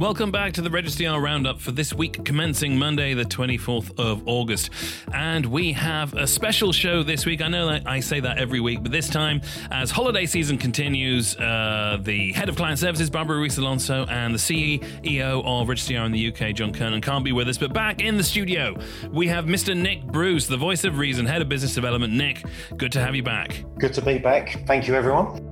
Welcome back to the Regis-TR Roundup for this week, commencing Monday, the 24th of August. And we have a special show this week. I know that I say that every week, but this time, as holiday season continues, uh, the head of client services, Barbara Ruiz Alonso, and the CEO of Regis-TR in the UK, John Kernan, can't be with us. But back in the studio, we have Mr. Nick Bruce, the voice of reason, head of business development. Nick, good to have you back. Good to be back. Thank you, everyone.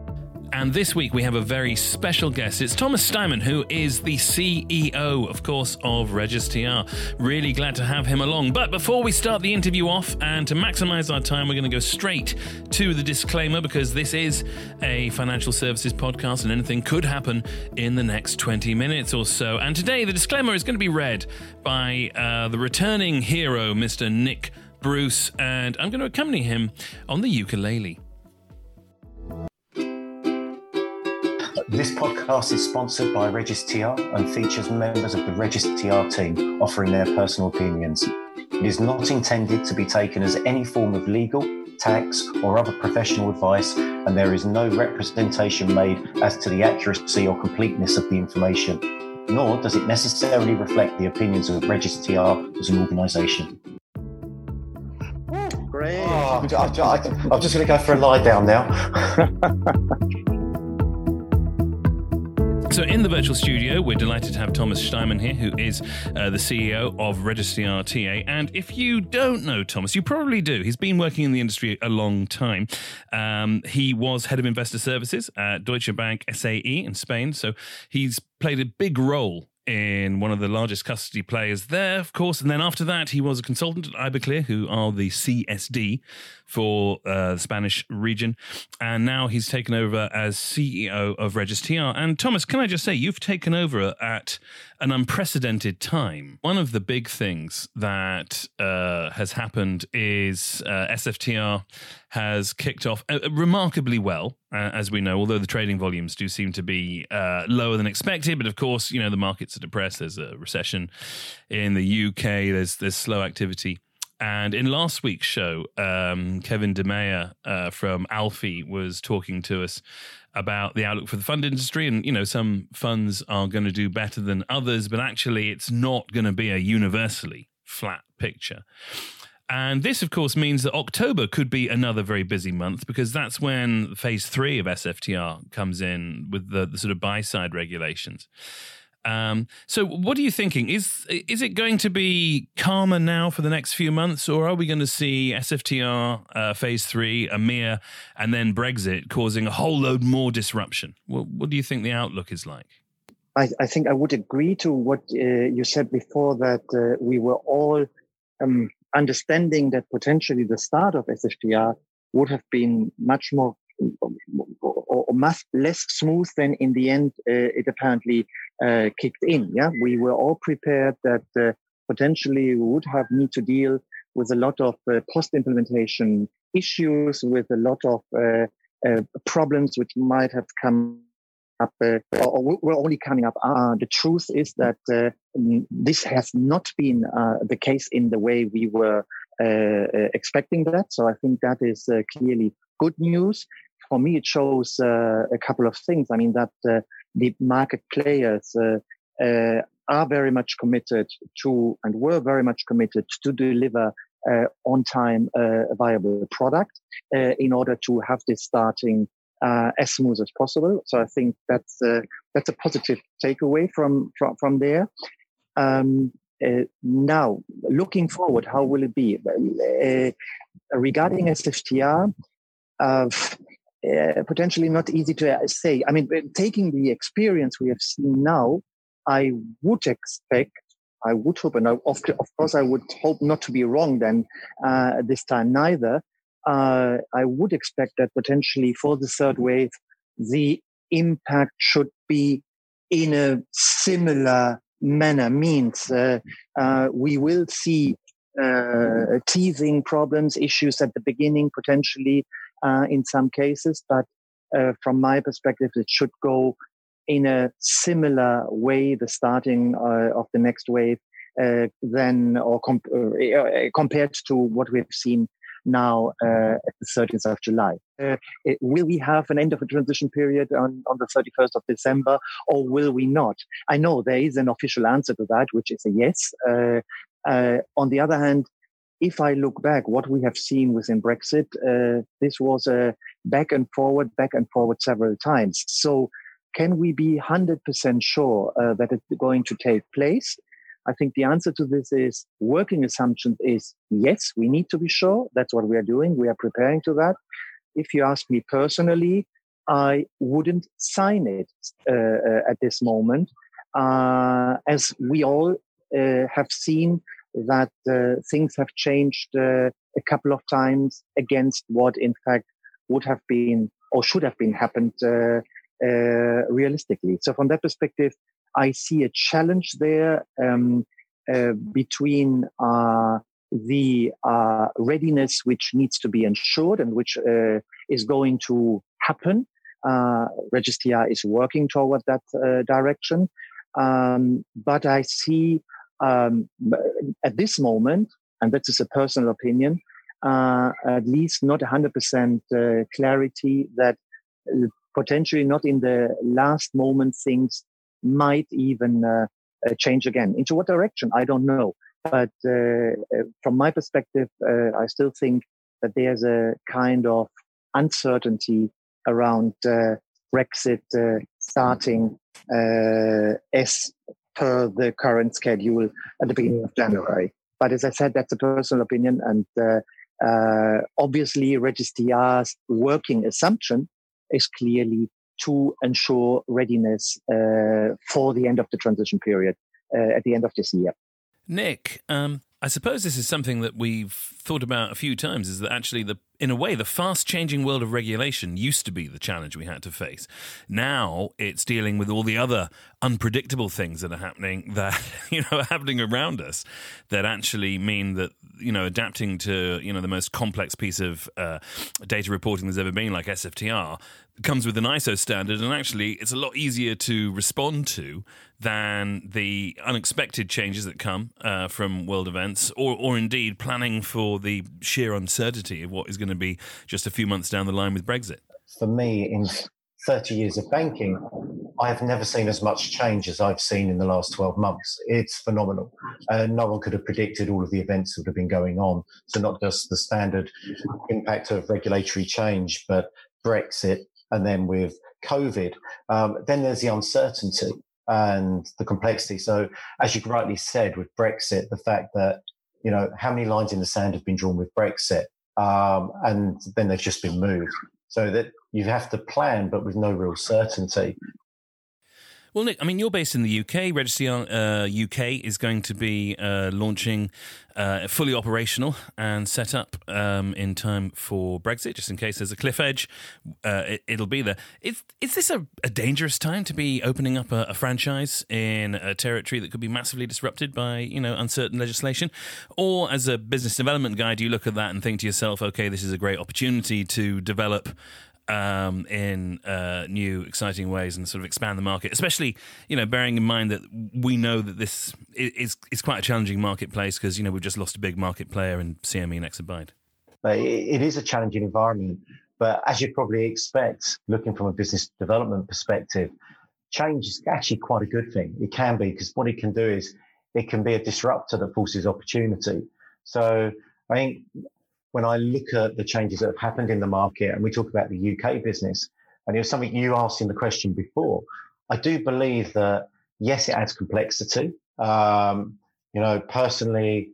And this week we have a very special guest. It's Thomas Steimann, who is the CEO, of course, of Regis-TR. Really glad to have him along. But before we start the interview off, and to maximize our time, we're going to go straight to the disclaimer because this is a financial services podcast and anything could happen in the next 20 minutes or so. And today the disclaimer is going to be read by uh, the returning hero, Mr. Nick Bruce, and I'm going to accompany him on the ukulele. This podcast is sponsored by Regis-TR and features members of the Regis-TR team offering their personal opinions. It is not intended to be taken as any form of legal, tax, or other professional advice, and there is no representation made as to the accuracy or completeness of the information, nor does it necessarily reflect the opinions of Regis-TR as an organisation. Great. Oh, I'm just going to go for a lie down now. So, in the virtual studio, we're delighted to have Thomas Steimann here, who is uh, the CEO of Regis-TR TA. And if you don't know Thomas, you probably do. He's been working in the industry a long time. Um, he was head of investor services at Deutsche Bank SAE in Spain. So, he's played a big role in one of the largest custody players there, of course. And then after that, he was a consultant at Iberclear, who are the CSD for uh, the Spanish region. And now he's taken over as CEO of Regis-TR. And Thomas, can I just say, you've taken over at an unprecedented time. One of the big things that uh, has happened is uh, SFTR has kicked off uh, remarkably well, uh, as we know, although the trading volumes do seem to be uh, lower than expected. But of course, you know, the markets are depressed. There's a recession in the UK, there's, there's slow activity. And in last week's show, um, Kevin DeMeyer uh, from ALFI was talking to us about the outlook for the fund industry. And, you know, some funds are going to do better than others, but actually it's not going to be a universally flat picture. And this, of course, means that October could be another very busy month because that's when phase three of SFTR comes in with the, the sort of buy side regulations. Um, so, what are you thinking? Is is it going to be calmer now for the next few months, or are we going to see SFTR uh, phase three, EMIR, and then Brexit causing a whole load more disruption? What, what do you think the outlook is like? I, I think I would agree to what uh, you said before that uh, we were all um, understanding that potentially the start of SFTR would have been much more or, or much less smooth than in the end uh, it apparently uh, kicked in. Yeah, we were all prepared that uh, potentially we would have need to deal with a lot of uh, post-implementation issues, with a lot of uh, uh, problems which might have come up uh, or were only coming up. the truth is that this has not been the case in the way we were expecting that. So I think that is clearly good news. For me, it shows a couple of things. I mean that the market players uh, uh, are very much committed to and were very much committed to deliver uh, on time a viable product in order to have this starting uh, as smooth as possible. So I think that's uh, that's a positive takeaway from from, from there. Um, uh, now, looking forward, how will it be regarding SFTR? Uh, potentially not easy to uh, say. I mean, taking the experience we have seen now, I would expect, I would hope, and of, of course, I would hope not to be wrong then uh, this time neither. Uh, I would expect that potentially for the third wave, the impact should be in a similar manner. Means uh, we will see teething problems, issues at the beginning, potentially uh, in some cases, but uh, from my perspective, it should go in a similar way, the starting uh, of the next wave, uh, than or comp- uh, compared to what we've seen now at the 30th of July. uh, will we have an end of a transition period on, on the 31st of December or will we not? I know there is an official answer to that, which is a yes. On the other hand, if I look back, what we have seen within Brexit, uh, this was a back and forward, back and forward several times. So, can we be 100% sure uh, that it's going to take place? I think the answer to this is working assumption is yes, we need to be sure. That's what we are doing. We are preparing to that. If you ask me personally, I wouldn't sign it uh, uh, at this moment, uh, as we all uh, have seen that uh, things have changed uh, a couple of times against what, in fact, would have been or should have been happened realistically. So, from that perspective, I see a challenge there um, uh, between uh, the uh, readiness which needs to be ensured and which uh, is going to happen. Uh, is working toward that uh, direction. Um, but I see um, at this moment, and that is a personal opinion, uh, at least not 100% clarity that potentially not in the last moment things might even uh, uh, change again. Into what direction? I don't know. But uh, from my perspective, I still think that there's a kind of uncertainty around Brexit starting as per the current schedule at the beginning of January. But as I said, that's a personal opinion, and uh, uh, obviously, Regis-TR's working assumption is clearly to ensure readiness uh, for the end of the transition period uh, at the end of this year. Nick, um, I suppose this is something that we've thought about a few times is that actually the in a way the fast changing world of regulation used to be the challenge we had to face. Now it's dealing with all the other unpredictable things that are happening that you know are happening around us that actually mean that you know adapting to you know the most complex piece of uh, data reporting there's ever been like SFTR comes with an ISO standard, and actually, it's a lot easier to respond to than the unexpected changes that come uh, from world events, or, or indeed planning for the sheer uncertainty of what is going to be just a few months down the line with Brexit. For me, in 30 years of banking, I have never seen as much change as I've seen in the last 12 months. It's phenomenal. And no one could have predicted all of the events that have been going on. So, not just the standard impact of regulatory change, but Brexit, and then with COVID, um, then there's the uncertainty and the complexity. So, as you rightly said, with Brexit, the fact that you know how many lines in the sand have been drawn with Brexit, um, and then they've just been moved, so that you have to plan, but with no real certainty. Well, Nick, I mean, you're based in the UK. Regis-TR uh, UK is going to be uh, launching uh, fully operational and set up um, in time for Brexit, just in case there's a cliff edge. Uh, it, will be there. Is, is this a, a, dangerous time to be opening up a, a, franchise in a territory that could be massively disrupted by, you know, uncertain legislation? Or as a business development guy, do you look at that and think to yourself, okay, this is a great opportunity to develop um, in uh, new, exciting ways and sort of expand the market. Especially, you know, bearing in mind that we know that this is is quite a challenging marketplace because you know we've just lost a big market player in CME and Exabyte. It is a challenging environment, but as you probably expect, looking from a business development perspective, change is actually quite a good thing. It can be because what it can do is it can be a disruptor that forces opportunity. So I think when I look at the changes that have happened in the market and we talk about the UK business, and it was something you asked in the question before, I do believe that yes, it adds complexity. Um, you know, personally,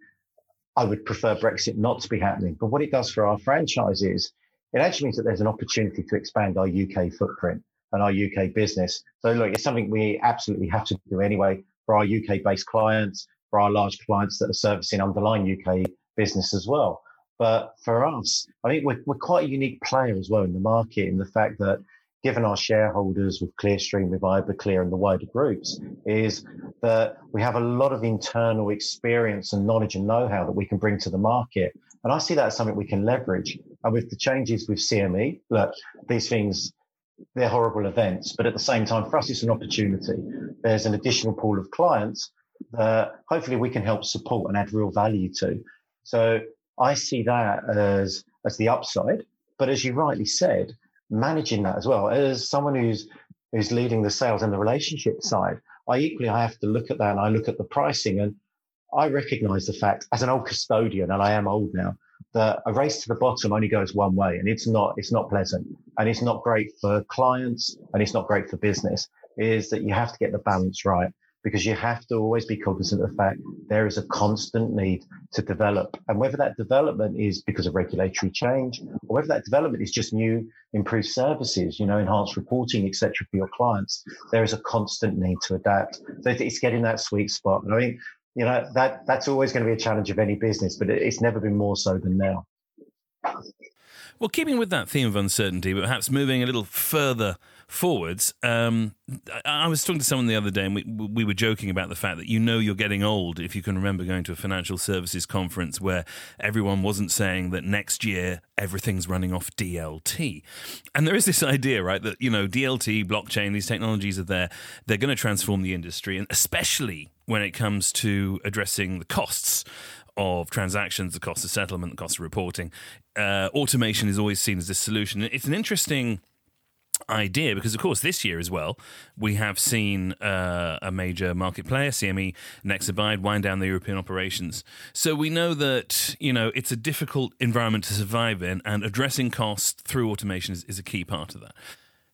I would prefer Brexit not to be happening. But what it does for our franchises, it actually means that there's an opportunity to expand our UK footprint and our UK business. So look, it's something we absolutely have to do anyway for our UK based clients, for our large clients that are servicing underlying UK business as well. But for us, I think we're, we're quite a unique player as well in the market in the fact that given our shareholders with Clearstream, with Iberclear and the wider groups, is that we have a lot of internal experience and knowledge and know-how that we can bring to the market. And I see that as something we can leverage. And with the changes with CME, look, these things, they're horrible events, but at the same time, for us, it's an opportunity. There's an additional pool of clients that hopefully we can help support and add real value to. So I see that as as the upside. but as you rightly said, managing that as well as someone who's who's leading the sales and the relationship side, I equally I have to look at that and I look at the pricing and I recognize the fact as an old custodian, and I am old now, that a race to the bottom only goes one way and it's not it's not pleasant and it's not great for clients and it's not great for business is that you have to get the balance right because you have to always be cognizant of the fact there is a constant need to develop. And whether that development is because of regulatory change or whether that development is just new, improved services, you know, enhanced reporting, etc., for your clients, there is a constant need to adapt. So it's getting that sweet spot. I mean, you know, that that's always going to be a challenge of any business, but it's never been more so than now. Well, keeping with that theme of uncertainty, but perhaps moving a little further forwards, um, I was talking to someone the other day, and we we were joking about the fact that you know you're getting old if you can remember going to a financial services conference where everyone wasn't saying that next year everything's running off DLT, and there is this idea, right, that you know DLT, blockchain, these technologies are there, they're going to transform the industry, and especially when it comes to addressing the costs of transactions, the cost of settlement, the cost of reporting. Uh, automation is always seen as a solution. It's an interesting idea because of course this year as well we have seen uh, a major market player cme nexabide wind down the european operations. So we know that you know it's a difficult environment to survive in and addressing costs through automation is, is a key part of that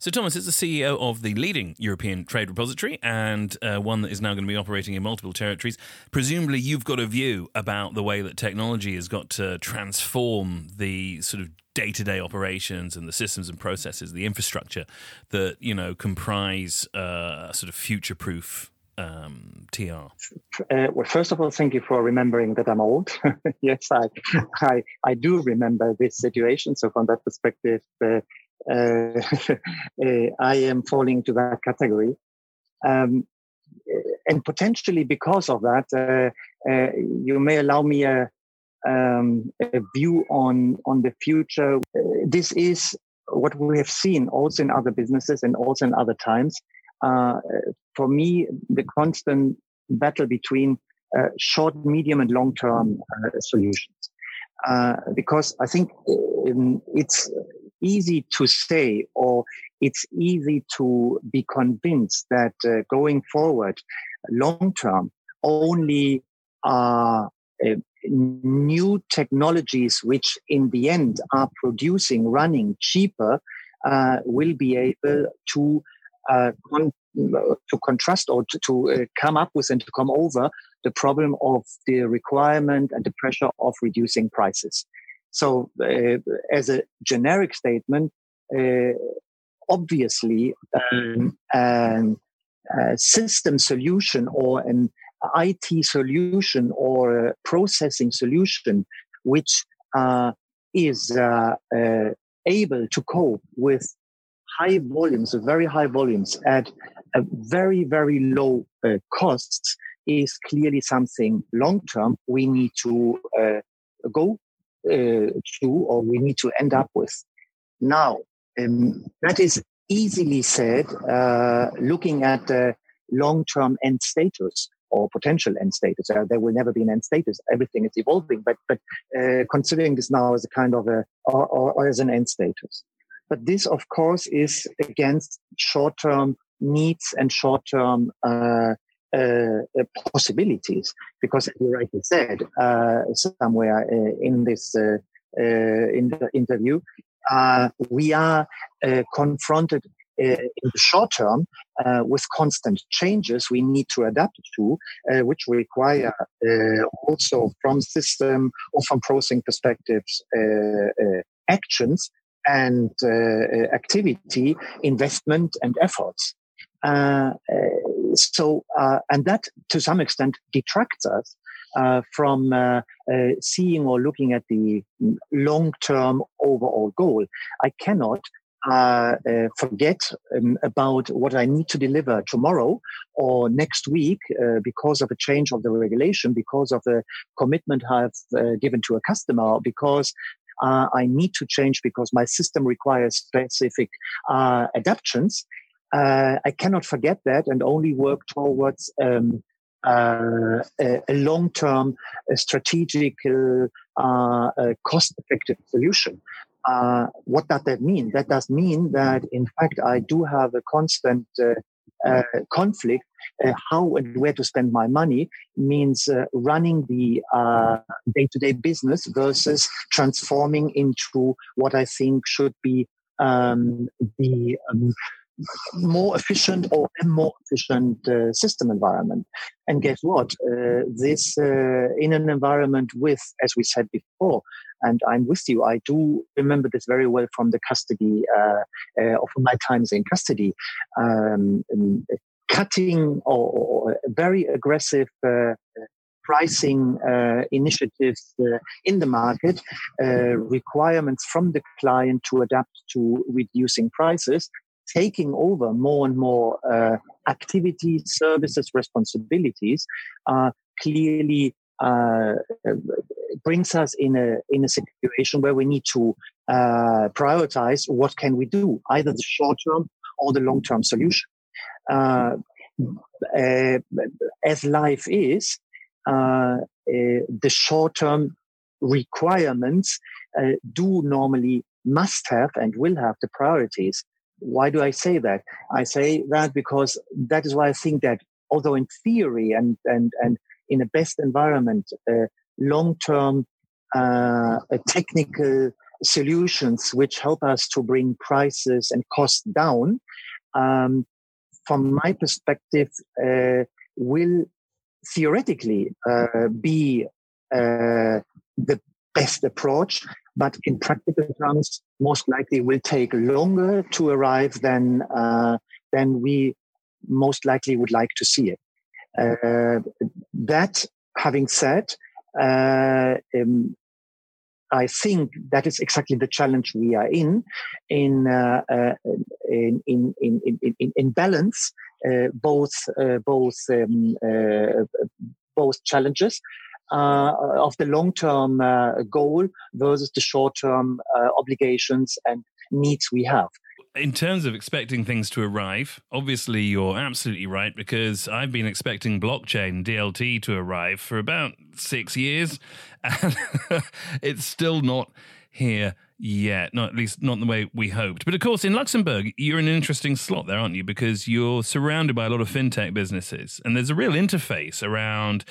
so, Thomas is the CEO of the leading European trade repository and uh, one that is now going to be operating in multiple territories. Presumably, you've got a view about the way that technology has got to transform the sort of day-to-day operations and the systems and processes, the infrastructure that you know comprise uh, a sort of future-proof um, TR? Uh, well, first of all, thank you for remembering that I'm old. yes, I, I, I do remember this situation. So from that perspective, uh, I am falling to that category. Um, and potentially because of that, uh, uh, you may allow me a, um, a view on, on the future. this is what we have seen also in other businesses and also in other times. Uh, for me, the constant battle between uh, short, medium, and long term uh, solutions. because I think um, it's easy to say or it's easy to be convinced that uh, going forward, long term, only uh, new technologies, which in the end are producing, running cheaper, uh, will be able to uh, con- to contrast or to, to uh, come up with and to come over the problem of the requirement and the pressure of reducing prices. So, uh, as a generic statement, uh, obviously, um, a system solution or an IT solution or a processing solution which uh, is uh, uh, able to cope with high volumes, very high volumes at very, very low costs is clearly something long term we need to go uh, to or we need to end up with. Now, um, that is easily said uh, looking at the long term end status or potential end status. Uh, there will never be an end status. Everything is evolving, but but uh, considering this now as a kind of a or, or, or, as an end status. But this, of course, is against short term needs and short term uh, uh, uh, possibilities because you rightly said uh, somewhere uh, in this uh, uh, in the interview we are confronted in the short term with constant changes we need to adapt to which require also from system or from processing perspectives actions and activity investment and efforts uh, so, uh, and that to some extent detracts us uh, from uh, uh, seeing or looking at the long term overall goal. I cannot uh, uh, forget um, about what I need to deliver tomorrow or next week because of a change of the regulation, because of a commitment I've given to a customer, because I need to change because my system requires specific adaptations uh, I cannot forget that and only work towards um, uh, a, a long-term, a strategic, uh, cost-effective solution. Uh, what does that mean? That does mean that, in fact, I do have a constant uh, uh, conflict. How and where to spend my money means running the day to day business versus transforming into what I think should be um, the um, more efficient or a more efficient uh, system environment. And guess what? Uh, this uh, in an environment with, as we said before, and I'm with you. I do remember this very well from the custody uh, uh, of my times in custody. Um, cutting or, or, very aggressive uh, pricing uh, initiatives uh, in the market, uh, requirements from the client to adapt to reducing prices, taking over more and more uh, activities, services, responsibilities, clearly uh, brings us in a in a situation where we need to uh, prioritize what can we do, either the short term or the long term solution. Uh, uh, as life is, uh, uh, the short term requirements do normally must have and will have the priorities. Why do I say that? I say that because that is why I think that although in theory and and and in a best environment, uh, long-term uh, technical solutions which help us to bring prices and costs down, um, from my perspective, uh, will theoretically uh, be uh, the best approach, but in practical terms, most likely will take longer to arrive than uh, than we most likely would like to see it. Uh, that having said, uh, um, I think that is exactly the challenge we are in, in uh, uh, in, in, in, in, in balance uh, both uh, both um, both challenges. Uh, of the long-term uh, goal versus the short-term uh, obligations and needs we have. In terms of expecting things to arrive, obviously you're absolutely right because I've been expecting blockchain DLT to arrive for about six years, and it's still not here yet. Not at least not the way we hoped. But of course, in Luxembourg, you're in an interesting slot there, aren't you? Because you're surrounded by a lot of fintech businesses, and there's a real interface around.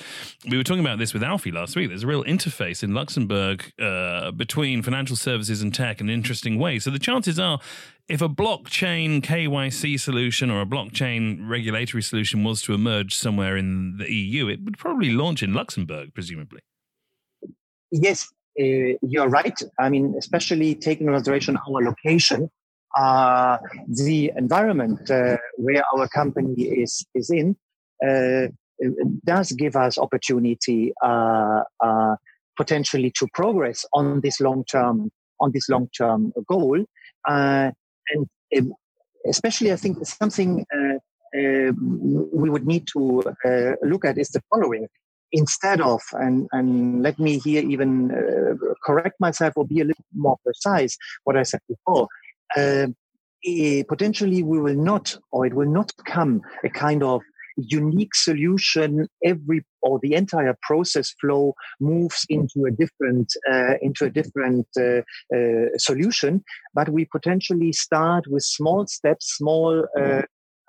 We were talking about this with ALFI last week. There's a real interface in Luxembourg uh, between financial services and tech in an interesting way. So the chances are, if a blockchain KYC solution or a blockchain regulatory solution was to emerge somewhere in the EU, it would probably launch in Luxembourg, presumably. Yes, you're right. I mean, especially taking into consideration our location, uh, the environment uh, where our company is is in uh, does give us opportunity uh, uh, potentially to progress on this long term on this long term goal, and um, especially I think something. we would need to look at is the following instead of, and, and let me here even uh, correct myself or be a little more precise, what I said before. Uh, potentially, we will not, or it will not become a kind of unique solution every or the entire process flow moves into a different uh, into a different uh, uh, solution but we potentially start with small steps small uh,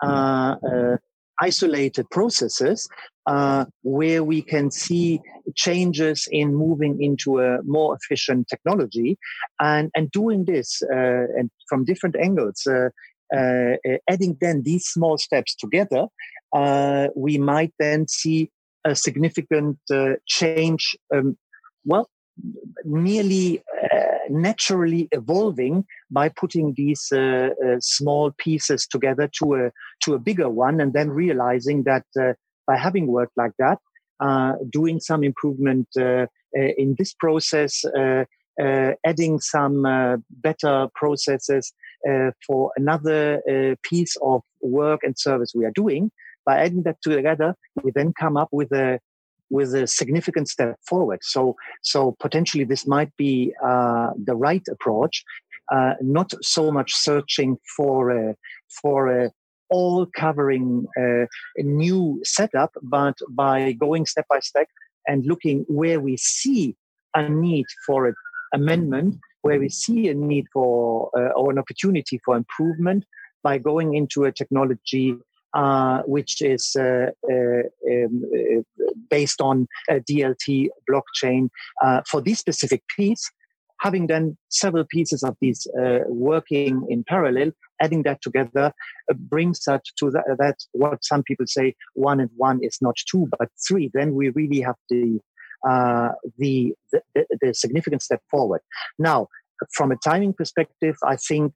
uh, uh, isolated processes uh, where we can see changes in moving into a more efficient technology. And, and doing this uh, and from different angles uh, uh adding then these small steps together uh, we might then see a significant uh, change um, well nearly naturally evolving by putting these small pieces together to a to a bigger one, and then realizing that by having worked like that, uh, doing some improvement uh, in this process, adding some better processes for another piece of work and service we are doing. By adding that together, we then come up with a with a significant step forward. So, so potentially this might be uh, the right approach, uh, not so much searching for a, for a all covering uh, a new setup, but by going step by step and looking where we see a need for an amendment where we see a need for uh, or an opportunity for improvement by going into a technology uh, which is uh, uh, um, uh, based on DLT blockchain for this specific piece. Having then several pieces of these working in parallel, adding that together brings that to that, that what some people say one and one is not two but three. Then we really have the uh, the, the, the significant step forward. Now, from a timing perspective, I think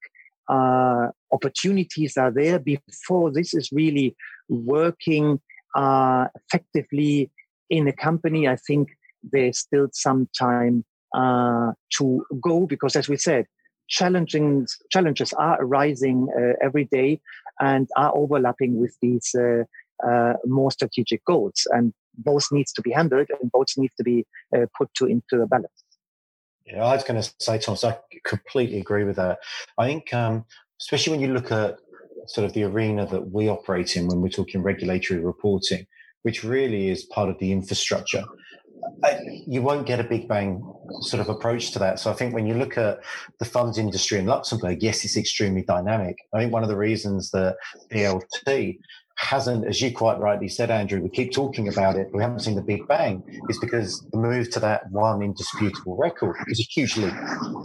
uh, opportunities are there before this is really working uh, effectively in a company. I think there's still some time uh, to go because, as we said, challenging challenges are arising uh, every day and are overlapping with these uh, uh, more strategic goals, and both needs to be handled and both need to be put to into the balance. Yeah, I was going to say, Thomas, I completely agree with that. I think, um, especially when you look at sort of the arena that we operate in when we're talking regulatory reporting, which really is part of the infrastructure, You won't get a big bang sort of approach to that. So I think when you look at the funds industry in Luxembourg, yes, it's extremely dynamic. I think one of the reasons that DLT hasn't, as you quite rightly said, Andrew, we keep talking about it, we haven't seen the big bang, is because the move to that one indisputable record is a huge leap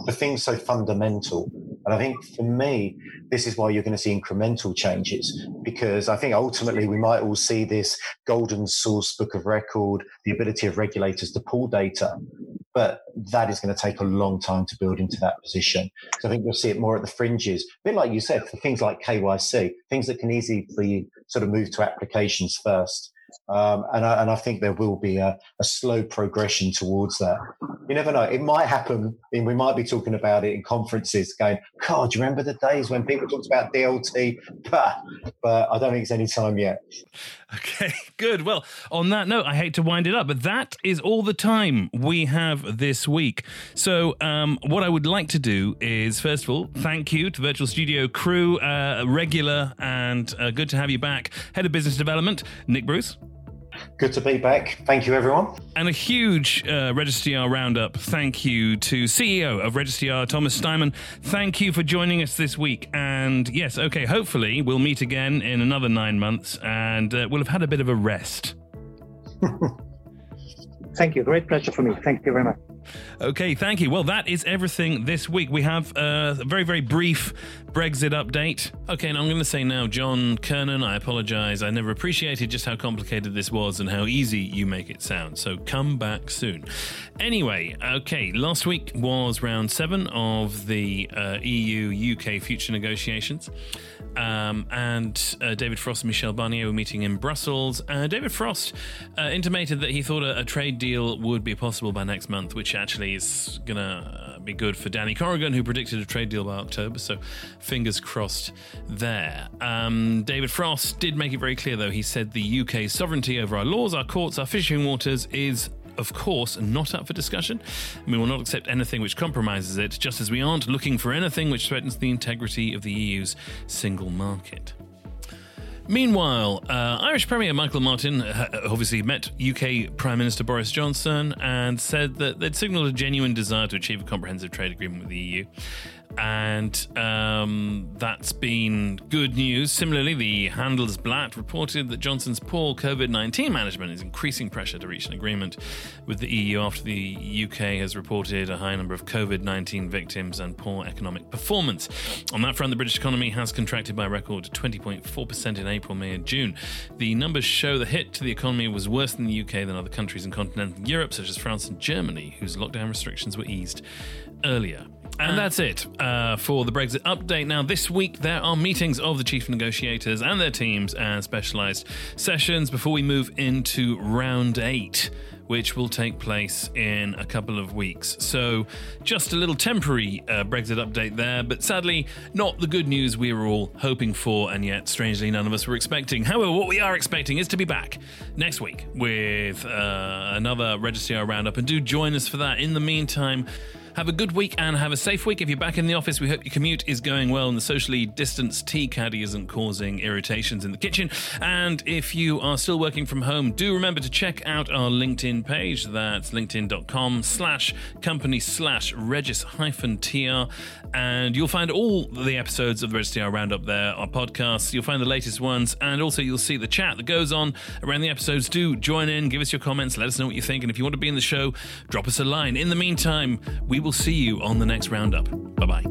for things so fundamental. And I think for me, this is why you're going to see incremental changes, because I think ultimately we might all see this golden source book of record, the ability of regulators to pull data, but that is going to take a long time to build into that position. So I think you'll see it more at the fringes, a bit like you said, for things like KYC, things that can easily be sort of moved to applications first. Um, and, I, and I think there will be a, a, slow progression towards that. You never know. It might happen. And we might be talking about it in conferences going, God, do you remember the days when people talked about DLT? But, but I don't think it's any time yet. Okay, good. Well, on that note, I hate to wind it up, but that is all the time we have this week. So, um, what I would like to do is, first of all, thank you to Virtual Studio crew, uh, regular, and uh, good to have you back. Head of Business Development, Nick Bruce. Good to be back. Thank you, everyone. And a huge uh, Regis-TR roundup. Thank you to CEO of Regis-TR, Thomas Steimann. Thank you for joining us this week. And yes, okay, hopefully we'll meet again in another nine months and uh, we'll have had a bit of a rest. Thank you. Great pleasure for me. Thank you very much. Okay, thank you. Well, that is everything this week. We have a very, very brief Brexit update. Okay, and I'm going to say now, John Kernan, I apologize. I never appreciated just how complicated this was and how easy you make it sound. So come back soon. Anyway, okay, last week was round seven of the uh, EU UK future negotiations. Um, and uh, David Frost and Michel Barnier were meeting in Brussels. Uh, David Frost uh, intimated that he thought a, a, trade deal would be possible by next month, which actually is going to uh, be good for Danny Corrigan, who predicted a trade deal by October. So fingers crossed there. Um, David Frost did make it very clear, though. He said the UK's sovereignty over our laws, our courts, our fishing waters is of course, not up for discussion. We will not accept anything which compromises it, just as we aren't looking for anything which threatens the integrity of the EU's single market. Meanwhile, uh, Irish Premier Michael Martin uh, obviously met UK Prime Minister Boris Johnson and said that they'd signalled a genuine desire to achieve a comprehensive trade agreement with the EU and um, that's been good news. Similarly, the Handelsblatt reported that Johnson's poor COVID 19 management is increasing pressure to reach an agreement with the EU after the UK has reported a high number of COVID 19 victims and poor economic performance. On that front, the British economy has contracted by a record 20.4% in April, May, and June. The numbers show the hit to the economy was worse in the UK than other countries in continental Europe, such as France and Germany, whose lockdown restrictions were eased earlier. And that's it uh, for the Brexit update. Now, this week there are meetings of the chief negotiators and their teams and specialised sessions before we move into round eight, which will take place in a couple of weeks. So, just a little temporary uh, Brexit update there, but sadly, not the good news we were all hoping for, and yet, strangely, none of us were expecting. However, what we are expecting is to be back next week with uh, another Regis-TR roundup, and do join us for that. In the meantime, Have a good week and have a safe week. If you're back in the office, we hope your commute is going well and the socially distanced tea caddy isn't causing irritations in the kitchen. And if you are still working from home, do remember to check out our LinkedIn page. That's linkedin.com slash company slash regis hyphen tr. And you'll find all the episodes of the Regis TR Roundup there, our podcasts. You'll find the latest ones. And also you'll see the chat that goes on around the episodes. Do join in, give us your comments, let us know what you think. And if you want to be in the show, drop us a line. In the meantime, we will see you on the next roundup. Bye bye.